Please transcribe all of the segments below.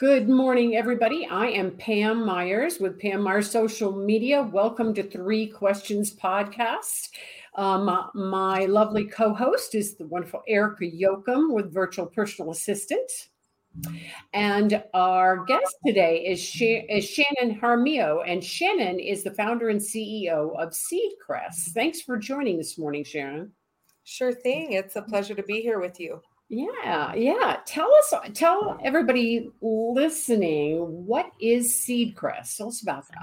Good morning, everybody. I am Pam Myers with Pam Myers Social Media. Welcome to Three Questions Podcast. Um, my lovely co host is the wonderful Erica Yoakum with Virtual Personal Assistant. And our guest today is, Sh- is Shannon Harmio, and Shannon is the founder and CEO of Seedcrest. Thanks for joining this morning, Sharon. Sure thing. It's a pleasure to be here with you. Yeah, yeah. Tell us, tell everybody listening, what is Seedcrest? Tell us about that.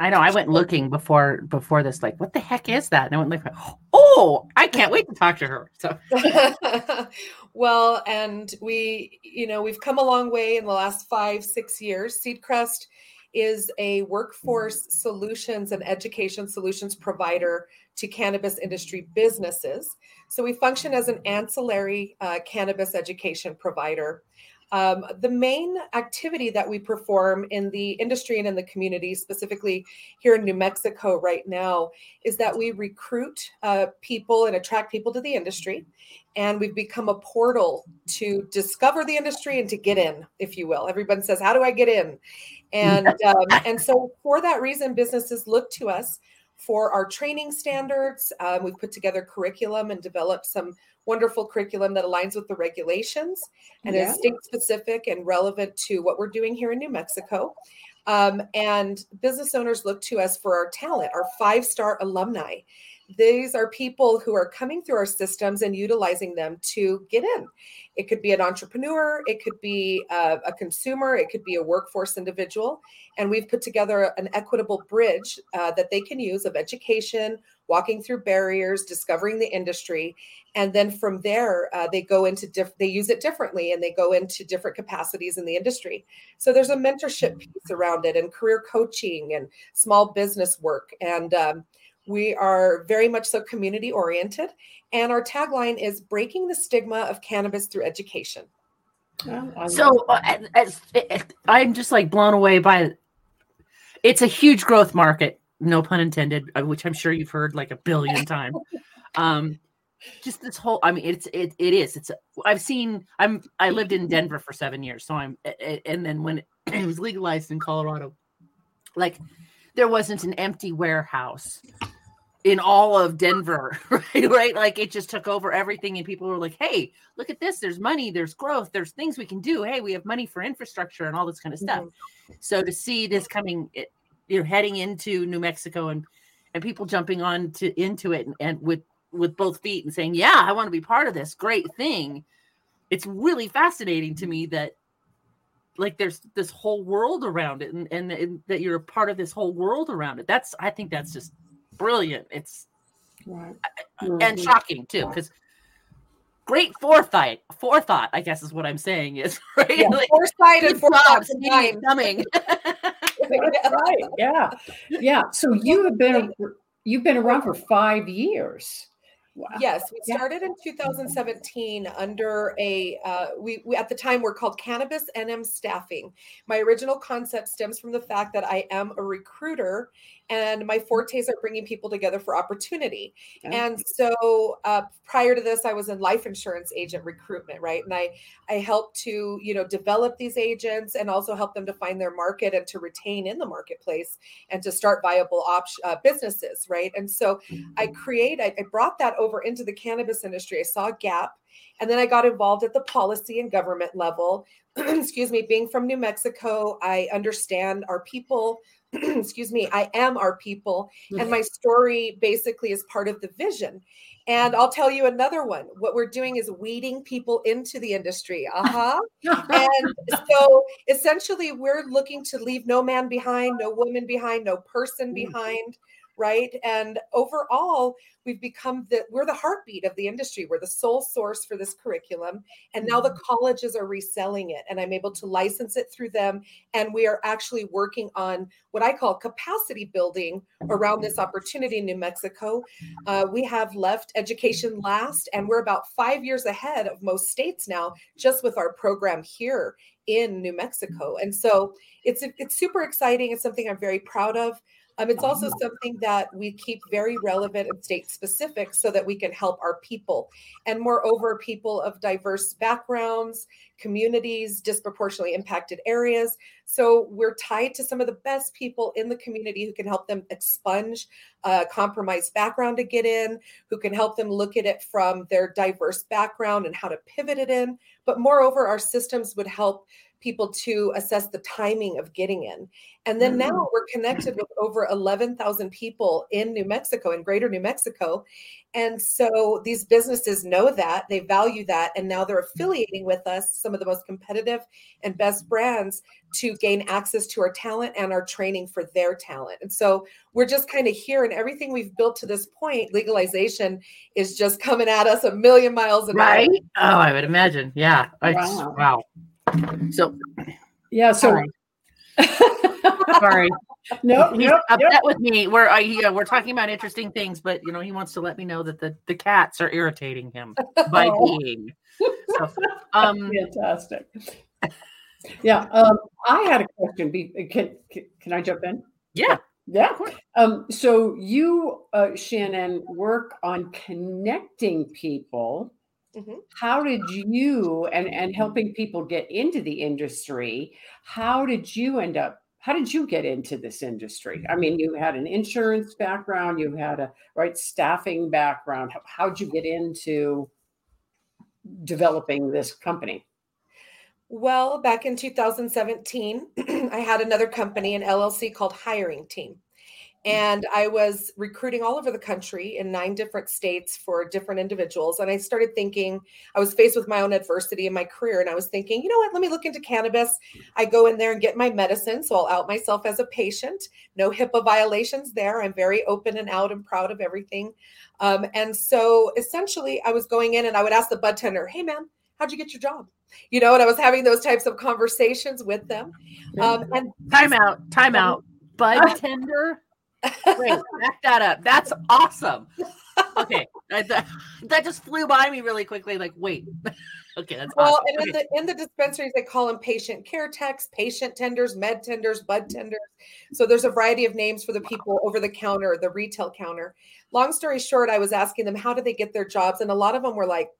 I know. I went looking before before this, like, what the heck is that? And I went like, oh, I can't wait to talk to her. So, well, and we, you know, we've come a long way in the last five, six years. Seedcrest is a workforce solutions and education solutions provider to cannabis industry businesses. So we function as an ancillary uh, cannabis education provider. Um, the main activity that we perform in the industry and in the community, specifically here in New Mexico right now, is that we recruit uh, people and attract people to the industry. And we've become a portal to discover the industry and to get in, if you will. Everyone says, How do I get in? And, um, and so, for that reason, businesses look to us for our training standards. Um, we've put together curriculum and developed some wonderful curriculum that aligns with the regulations and yeah. is state specific and relevant to what we're doing here in New Mexico. Um, and business owners look to us for our talent, our five star alumni. These are people who are coming through our systems and utilizing them to get in. It could be an entrepreneur, it could be a, a consumer, it could be a workforce individual. And we've put together an equitable bridge uh, that they can use of education, walking through barriers, discovering the industry. And then from there, uh, they go into diff- they use it differently and they go into different capacities in the industry. So there's a mentorship piece around it and career coaching and small business work. And um, we are very much so community oriented. And our tagline is breaking the stigma of cannabis through education. so uh, as, as, I'm just like blown away by it's a huge growth market, no pun intended, uh, which I'm sure you've heard like a billion times. Um, just this whole i mean it's it, it is it's i've seen i'm i lived in denver for seven years so i'm and then when it was legalized in colorado like there wasn't an empty warehouse in all of Denver, right? Right. Like it just took over everything. And people were like, hey, look at this. There's money, there's growth, there's things we can do. Hey, we have money for infrastructure and all this kind of stuff. Mm-hmm. So to see this coming, you're heading into New Mexico and and people jumping on to into it and, and with with both feet and saying, Yeah, I want to be part of this great thing. It's really fascinating to me that like there's this whole world around it and, and, and that you're a part of this whole world around it. That's I think that's just brilliant. It's right. mm-hmm. and shocking too, because great foresight. Forethought, I guess, is what I'm saying is right. Yeah, like, foresight and forethought coming. right. Yeah. Yeah. So you have been you've been around for five years. Wow. Yes, we started in 2017 under a uh, we, we, at the time we're called Cannabis NM Staffing. My original concept stems from the fact that I am a recruiter and my fortes are bringing people together for opportunity. Okay. And so uh, prior to this, I was in life insurance agent recruitment, right? And I I helped to you know develop these agents and also help them to find their market and to retain in the marketplace and to start viable op- uh, businesses, right? And so I mm-hmm. create I, I brought that over into the cannabis industry. I saw a gap. And then I got involved at the policy and government level. Excuse me, being from New Mexico, I understand our people excuse me, I am our people. And my story basically is part of the vision. And I'll tell you another one. What we're doing is weeding people into the industry. Uh-huh. and so essentially we're looking to leave no man behind, no woman behind, no person mm. behind. Right? And overall, we've become the we're the heartbeat of the industry. We're the sole source for this curriculum, and now the Mm-hmm. colleges are reselling it, and I'm able to license it through them. And we are actually working on what I call capacity building around this opportunity in New Mexico. Uh, we have left education last, and we're about five years ahead of most states now, just with our program here in New Mexico. And so it's it's super exciting. It's something I'm very proud of. Um, it's also something that we keep very relevant and state specific so that we can help our people. And moreover, people of diverse backgrounds, communities, disproportionately impacted areas. So we're tied to some of the best people in the community who can help them expunge a compromised background to get in, who can help them look at it from their diverse background and how to pivot it in. But moreover, our systems would help people to assess the timing of getting in. And then now mm. we're connected with over 11,000 people in New Mexico, in greater New Mexico. And so these businesses know that, they value that, and now they're affiliating with us, some of the most competitive and best brands, to gain access to our talent and our training for their talent. And so we're just kind of here, and everything we've built to this point, legalization is just coming at us a million miles an Right? hour. Oh, I would imagine. Yeah. I- Wow. wow. So Yeah. So sorry. sorry. no, He's no, upset with me. We're uh, yeah, we're talking about interesting things, but you know he wants to let me know that the the cats are irritating him by Oh. being. So, um, fantastic. Yeah. Um, I had a question. Be, can, can can I jump in? yeah. Yeah. Um, so you, uh, Shannon, work on connecting people. Mhm. How did you and and helping people get into the industry? How did you end up? How did you get into this industry? I mean, you had an insurance background, you had a right staffing background. How, how'd you get into developing this company? Well, back in 2017, I had another company, an LLC called Hiring Team. And I was recruiting all over the country in nine different states for different individuals. And I started thinking, I was faced with my own adversity in my career. And I was thinking, you know what, let me look into cannabis. I go in there and get my medicine. So I'll out myself as a patient. No HIPAA violations there. I'm very open and out and proud of everything. Um, and so essentially, I was going in and I would ask the bud tender, hey, man, how'd you get your job? You know, and I was having those types of conversations with them. Um, and Time out. Time out. Bud tender. Wait, back that up. That's awesome. Okay, that, that, just flew by me really quickly. Like, wait. Okay, that's well, awesome. and in Okay. the in the dispensaries, they call them patient care techs, patient tenders, med tenders, bud tenders. So there's a variety of names for the people over the counter, the retail counter. Long story short, I was asking them how do they get their jobs, and a lot of them were like,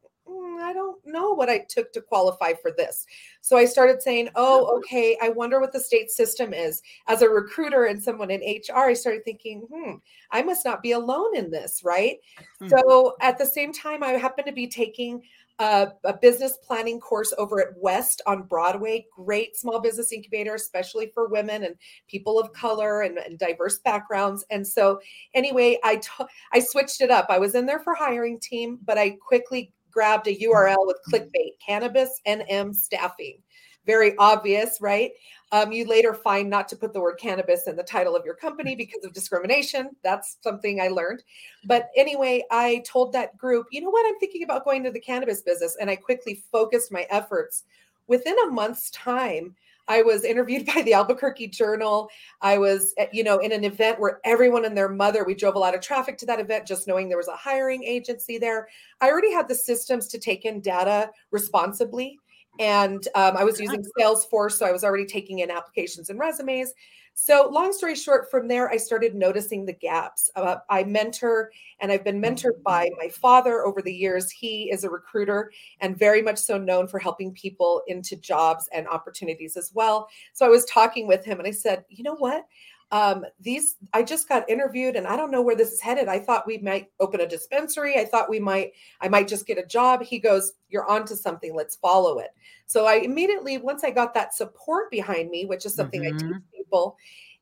"Mm, I don't know what I took to qualify for this. So I started saying, Oh, okay, I wonder what the state system is. As a recruiter and someone in HR, I started thinking, hmm, I must not be alone in this, right? Hmm. So at the same time, I happened to be taking a, a business planning course over at WESST on Broadway. Great small business incubator, especially for women and people of color and, and diverse backgrounds. And so, anyway, I t- I switched it up. I was in there for hiring team, but I quickly grabbed a URL with clickbait: cannabis NM staffing. Very obvious, right? Um, you later find not to put the word cannabis in the title of your company because of discrimination. That's something I learned. But anyway, I told that group, you know what? I'm thinking about going to the cannabis business. And I quickly focused my efforts. Within a month's time, I was interviewed by the Albuquerque Journal. I was, at, you know, in an event where everyone and their mother, we drove a lot of traffic to that event, just knowing there was a hiring agency there. I already had the systems to take in data responsibly. And um, I was using Salesforce, so I was already taking in applications and resumes. So, long story short, from there, I started noticing the gaps. Uh, I mentor and I've been mentored by my father over the years. He is a recruiter and very much so known for helping people into jobs and opportunities as well. So, I was talking with him and I said, you know what? Um, these I just got interviewed and I don't know where this is headed. I thought we might open a dispensary. I thought we might, I might just get a job. He goes, You're onto something. Let's follow it. So I immediately, once I got that support behind me, which is something I teach Mhm. People,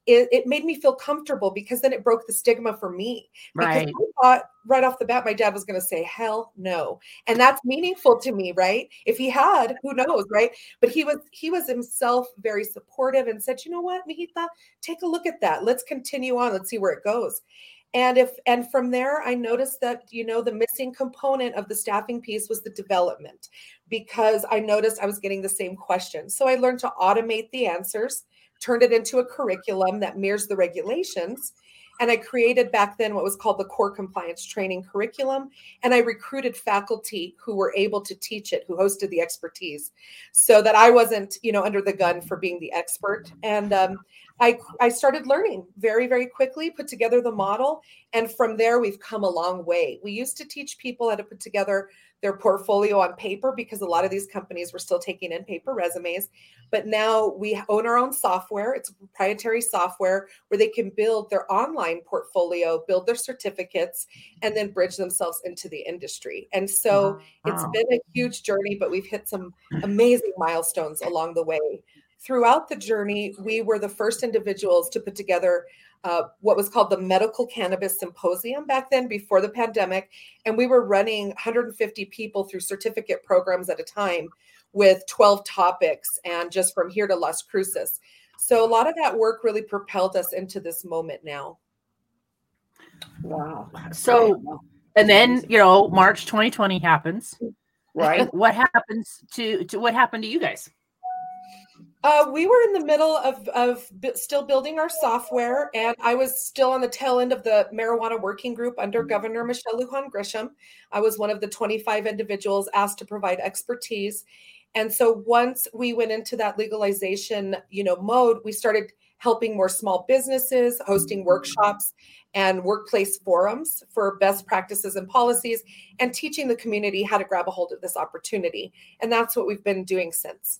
it, it made me feel comfortable because then it broke the stigma for me. Because Right. I thought right off the bat, my dad was going to say, hell no. And that's meaningful to me, right? If he had, who knows, right? But he was, he was himself very supportive and said, you know what, Mijita, take a look at that. Let's continue on. Let's see where it goes. and if and from there i noticed that you know the missing component of the staffing piece was the development because i noticed i was getting the same questions so i learned to automate the answers turned it into a curriculum that mirrors the regulations and I created back then what was called the core compliance training curriculum. And I recruited faculty who were able to teach it, who hosted the expertise, so that I wasn't, you know, under the gun for being the expert. And um, I, I started learning very, very quickly, put together the model. And from there, we've come a long way. We used to teach people how to put together their portfolio on paper because a lot of these companies were still taking in paper resumes. But now we own our own software. It's proprietary software where they can build their online portfolio, build their certificates, and then bridge themselves into the industry. And so wow. it's been a huge journey, but we've hit some amazing milestones along the way throughout the journey, we were the first individuals to put together uh, what was called the Medical Cannabis Symposium back then before the pandemic. And we were running 150 people through certificate programs at a time with 12 topics and just from here to Las Cruces. So a lot of that work really propelled us into this moment now. Wow. So, and then, you know, March 2020 happens. Right. What happens to, to what happened to you guys? Uh, we were in the middle of, of still building our software, and I was still on the tail end of the marijuana working group under mm-hmm. Governor Michelle Lujan Grisham. I was one of the 25 individuals asked to provide expertise. And so once we went into that legalization, you know, mode, we started helping more small businesses, hosting mm-hmm. workshops and workplace forums for best practices and policies, and teaching the community how to grab a hold of this opportunity. And that's what we've been doing since.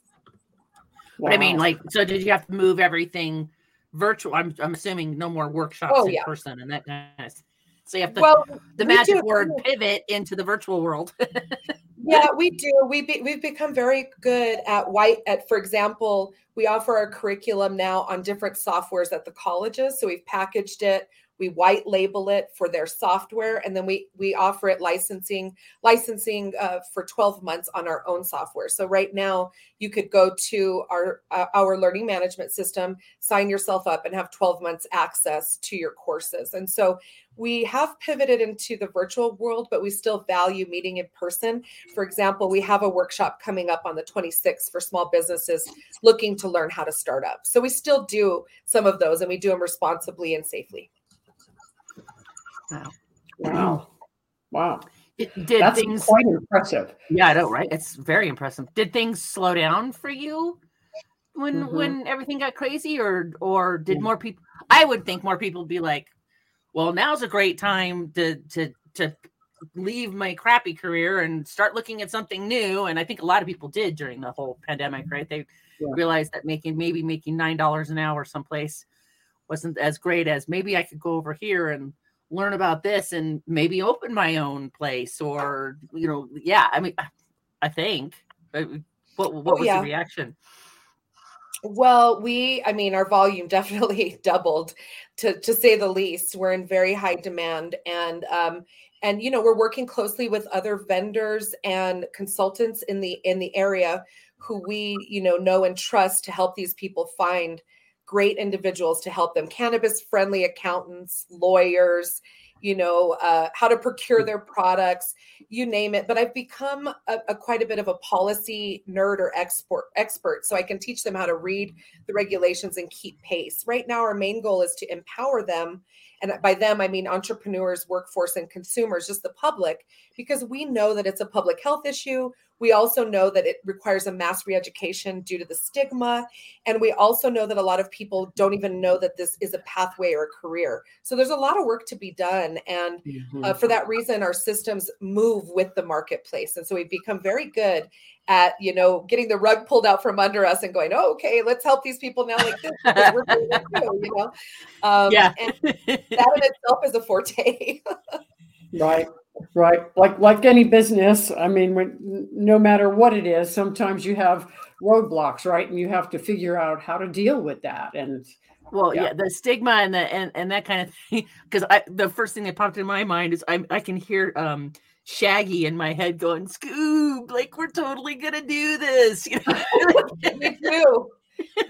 Wow. But I mean, like, so did you have to move everything virtual? I'm, I'm assuming no more workshops oh, in yeah. person and that kind of. So you have to well, the magic do. word pivot into the virtual world. yeah, we do. We be, we've become very good at white. At for example, we offer our curriculum now on different softwares at the colleges. So we've packaged it we white label it for their software and then we we offer it licensing licensing uh, for 12 months on our own software. So right now you could go to our uh, our learning management system sign yourself up and have 12 months access to your courses. And so we have pivoted into the virtual world but we still value meeting in person. For example we have a workshop coming up on the 26th for small businesses looking to learn how to start up. So we still do some of those and we do them responsibly and safely Wow. Wow. Wow. It, did That's things quite impressive. Yeah, I know, right? It's very impressive. Did things slow down for you when mm-hmm. when everything got crazy, or or did more people? I would think more people be like, "Well, now's a great time to to to leave my crappy career and start looking at something new." And I think a lot of people did during the whole pandemic, right? They yeah. realized that making maybe making nine dollars an hour someplace wasn't as great as maybe I could go over here and learn about this and maybe open my own place or you know yeah i mean i think uh, what, what oh, was yeah. the reaction well we i mean our volume definitely doubled to to say the least we're in very high demand and um and you know we're working closely with other vendors and consultants in the in the area who we you know know and trust to help these people find great individuals to help them cannabis friendly accountants lawyers you know uh, how to procure their products you name it. But i've become a, a, quite a bit of a policy nerd or export expert so i can teach them how to read the regulations and keep pace. Right now our main goal is to empower them and by them i mean entrepreneurs workforce and consumers just the public because we know that it's a public health issue we also know that it requires a mass re-education due to the stigma. And we also know that a lot of people don't even know that this is a pathway or a career. So there's a lot of work to be done. And mm-hmm. uh, for that reason our systems move with the marketplace. And so we've become very good at you know getting the rug pulled out from under us and going oh, okay let's help these people now like this we're doing it too you know? Um, yeah. and that in itself is a forte. Right right like like any business i mean when no matter what it is sometimes you have roadblocks right? And you have to figure out how to deal with that and well yeah, yeah the stigma and the and, and that kind of thing because i the first thing that popped in my mind is i i can hear um shaggy in my head going scoob like we're totally gonna do this you know? Me too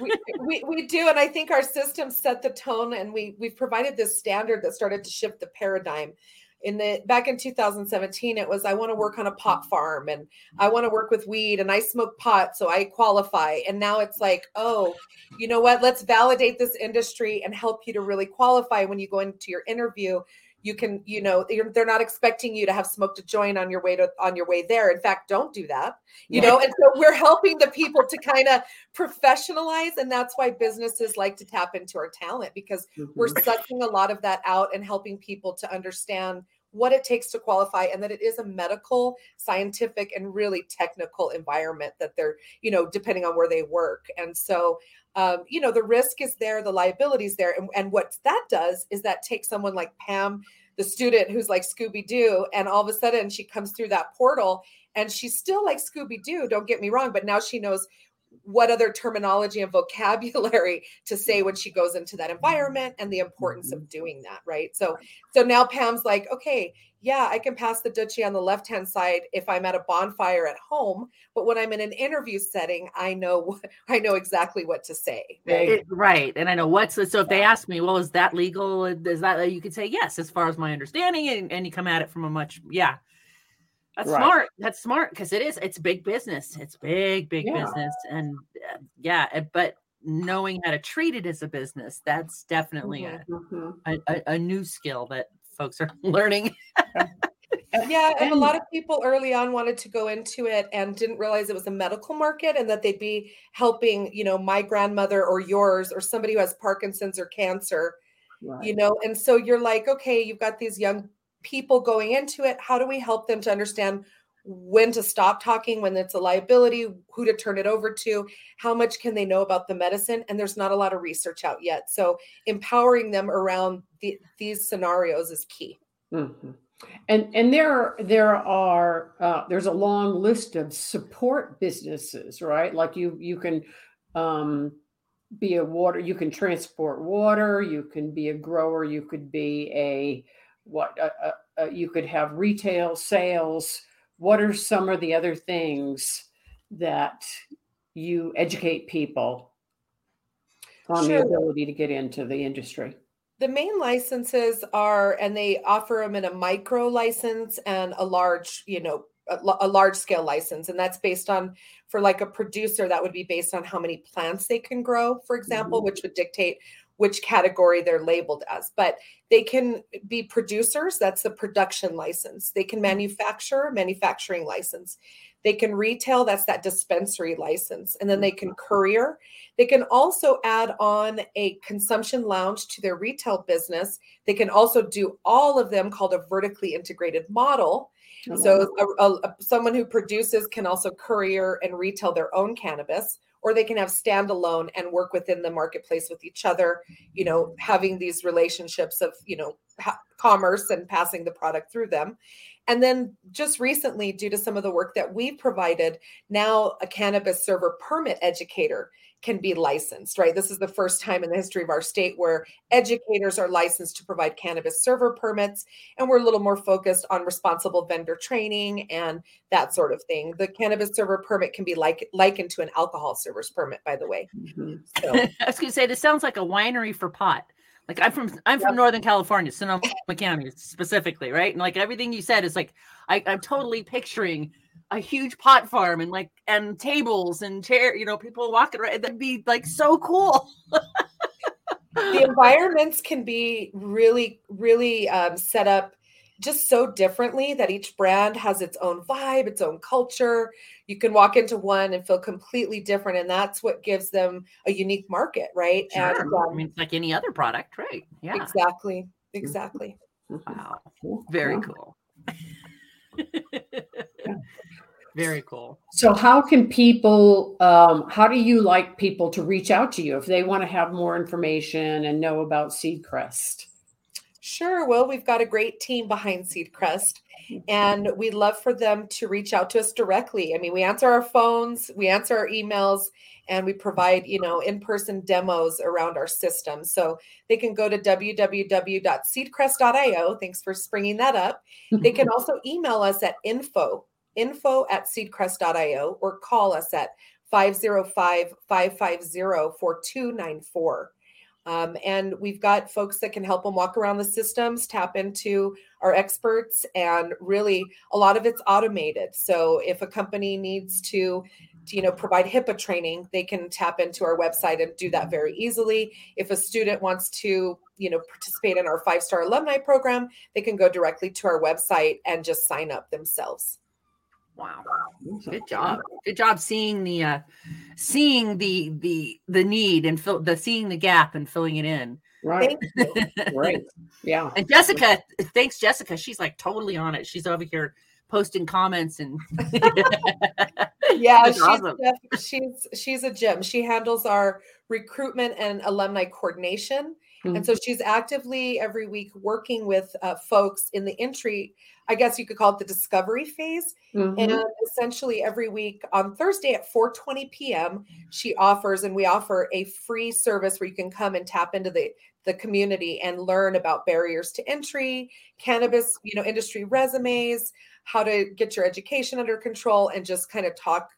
we, we, we do and i think our system set the tone and we we've provided this standard that started to shift the paradigm in the back in 2017 it was i want to work on a pot farm and i want to work with weed and i smoke pot so i qualify. And now it's like oh you know what? Let's validate this industry and help you to really qualify when you go into your interview you can you know they're not expecting you to have smoked a joint on your way to on your way there in fact don't do that you know and so we're helping the people to kind of professionalize and that's why businesses like to tap into our talent because mm-hmm. we're sucking a lot of that out and helping people to understand what it takes to qualify and that it is a medical scientific and really technical environment that they're you know depending on where they work and so um, you know, the risk is there, the liability is there. And, and what that does is that takes someone like Pam, the student who's like Scooby Doo, and all of a sudden she comes through that portal and she's still like Scooby Doo, don't get me wrong, but now she knows what other terminology and vocabulary to say when she goes into that environment and the importance of mm-hmm. doing that right so so now pam's like okay yeah, I can pass the Dutchie on the left hand side if I'm at a bonfire at home, but when I'm in an interview setting, I know I know exactly what to say. Right, it, right. and I know what's so if they ask me, well, is that legal? Is that you could say yes, as far as my understanding, and, and you come at it from a much yeah. That's right. smart. That's smart because it is. It's big business. It's big, big yeah. business, and uh, yeah. But knowing how to treat it as a business, that's definitely mm-hmm. a, a, a new skill that folks are learning. yeah, and a lot of people early on wanted to go into it and didn't realize it was a medical market and that they'd be helping, you know, my grandmother or yours or somebody who has Parkinson's or cancer, right. you know. And so you're like, okay, you've got these young people going into it. How do we help them to understand when to stop talking when it's a liability who to turn it over to how much can they know about the medicine and there's not a lot of research out yet so empowering them around the, these scenarios is key mm-hmm. and and there there are uh, there's a long list of support businesses right like you you can um, be a water you can transport water you can be a grower you could be a what a, a, a, you could have retail sales what are some of the other things that you educate people on sure. the ability to get into the industry? The main licenses are, and they offer them in a micro license and a large, you know, a, a, large scale license. And that's based on, for like a producer, that would be based on how many plants they can grow, for example, mm-hmm. which would dictate which category they're labeled as. But they can be producers, that's the production license. They can manufacture, manufacturing license. They can retail, that's that dispensary license. And then they can courier. They can also add on a consumption lounge to their retail business. They can also do all of them called a vertically integrated model. Oh, so, a, a, someone who produces can also courier and retail their own cannabis or they can have standalone and work within the marketplace with each other you know having these relationships of you know ha- commerce and passing the product through them and then just recently due to some of the work that we've provided now a cannabis server permit educator can be licensed, right? This is the first time in the history of our state where educators are licensed to provide cannabis server permits. And we're a little more focused on responsible vendor training and that sort of thing. The cannabis server permit can be like likened to an alcohol server's permit, by the way. Mm-hmm. So. I was going to say, this sounds like a winery for pot. Like I'm from I'm from Northern California, Sonoma County specifically, right? And like everything you said is like I, I'm totally picturing a huge pot farm and like and tables and chair, you know, people walking around. That'd be like so cool. the environments can be really, really um, set up just so differently that each brand has its own vibe, its own culture. You can walk into one and feel completely different, and that's what gives them a unique market, right? Sure. And um, I mean, it's like any other product, right? Yeah, exactly, exactly. Wow, very cool. Very cool. So, how can people, um, how do you like people to reach out to you if they want to have more information and know about Seedcrest? Sure. Well, we've got a great team behind Seedcrest, and we'd love for them to reach out to us directly. I mean, we answer our phones, we answer our emails, and we provide, you know, in-person demos around our system. So they can go to www.seedcrest.io. Thanks for springing that up. They can also email us at info info at seedcrest.io or call us at 505 550 4294. Um, and we've got folks that can help them walk around the systems, tap into our experts, and really a lot of it's automated. So if a company needs to, you know, provide HIPAA training, they can tap into our website and do that very easily. If a student wants to, you know, participate in our five star alumni program, they can go directly to our website and just sign up themselves. Wow. Good job. Good job seeing the uh seeing the the the need and fill the seeing the gap and filling it in. Right. right. Yeah. And Jessica, thanks Jessica. She's like totally on it. She's over here posting comments and yeah, she's, awesome. she's she's a gem. She handles our recruitment and alumni coordination. Mm-hmm. And so she's actively every week working with uh, folks in the entry I guess you could call it the discovery phase. Mm-hmm. And essentially every week on Thursday at 4:20 p.m., she offers and we offer a free service where you can come and tap into the the community and learn about barriers to entry, cannabis, you know, industry resumes, how to get your education under control and just kind of talk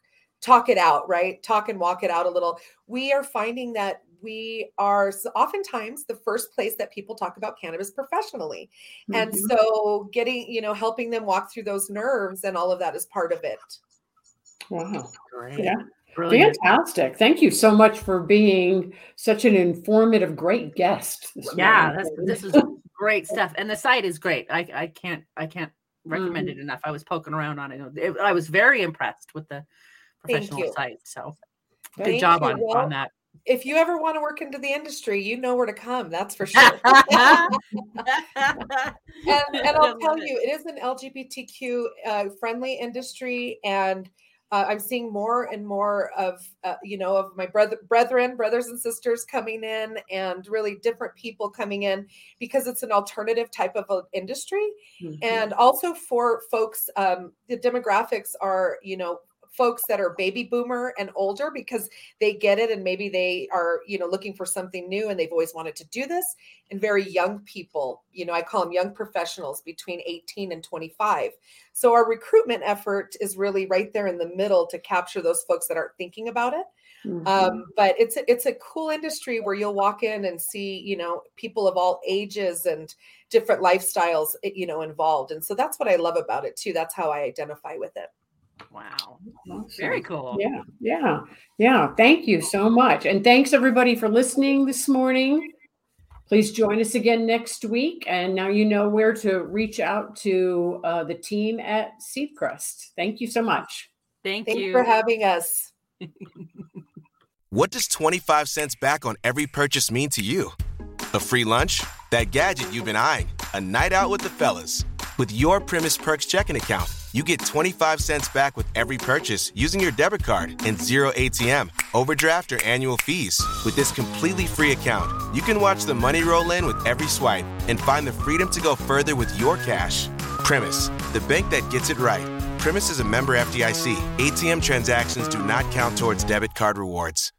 talk it out, right? Talk and walk it out a little. We are finding that we are oftentimes the first place that people talk about cannabis professionally. Mm-hmm. And so getting, you know, helping them walk through those nerves and all of that is part of it. Wow. Great. Yeah. Brilliant. Fantastic. Thank you so much for being such an informative, great guest. Yeah, this is great stuff. And the site is great. I, I can't, I can't recommend mm-hmm. it enough. I was poking around on it. I was very impressed with the professional site. So good Thank job on, well, on that if you ever want to work into the industry, you know where to come. That's for sure. and, and, I'll tell you, it is an LGBTQ uh, friendly industry, and uh, I'm seeing more and more of uh, you know of my brother, brethren, brothers and sisters coming in, and really different people coming in because it's an alternative type of industry, mm-hmm. and also for folks, um, the demographics are you know folks that are baby boomer and older because they get it and maybe they are you know looking for something new and they've always wanted to do this and very young people you know i call them young professionals between 18 and 25 so our recruitment effort is really right there in the middle to capture those folks that aren't thinking about it. Mm-hmm. um, but it's a, it's a cool industry where you'll walk in and see you know people of all ages and different lifestyles eh, you know involved. And so that's what i love about it too. That's how i identify with it Wow. Awesome. Very cool. Yeah. Yeah. Yeah. Thank you so much. And thanks everybody for listening this morning. Please join us again next week. And now you know where to reach out to uh, the team at Seedcrest. Thank you so much. Thank Thanks you for having us. what does 25 cents back on every purchase mean to you? A free lunch? That gadget you've been eyeing? A night out with the fellas? With your Premise Perks checking account you get 25 cents back with every purchase using your debit card and zero ATM, overdraft, or annual fees. With this completely free account, you can watch the money roll in with every swipe and find the freedom to go further with your cash. Premise, the bank that gets it right. Premise is a member FDIC. ATM transactions do not count towards debit card rewards.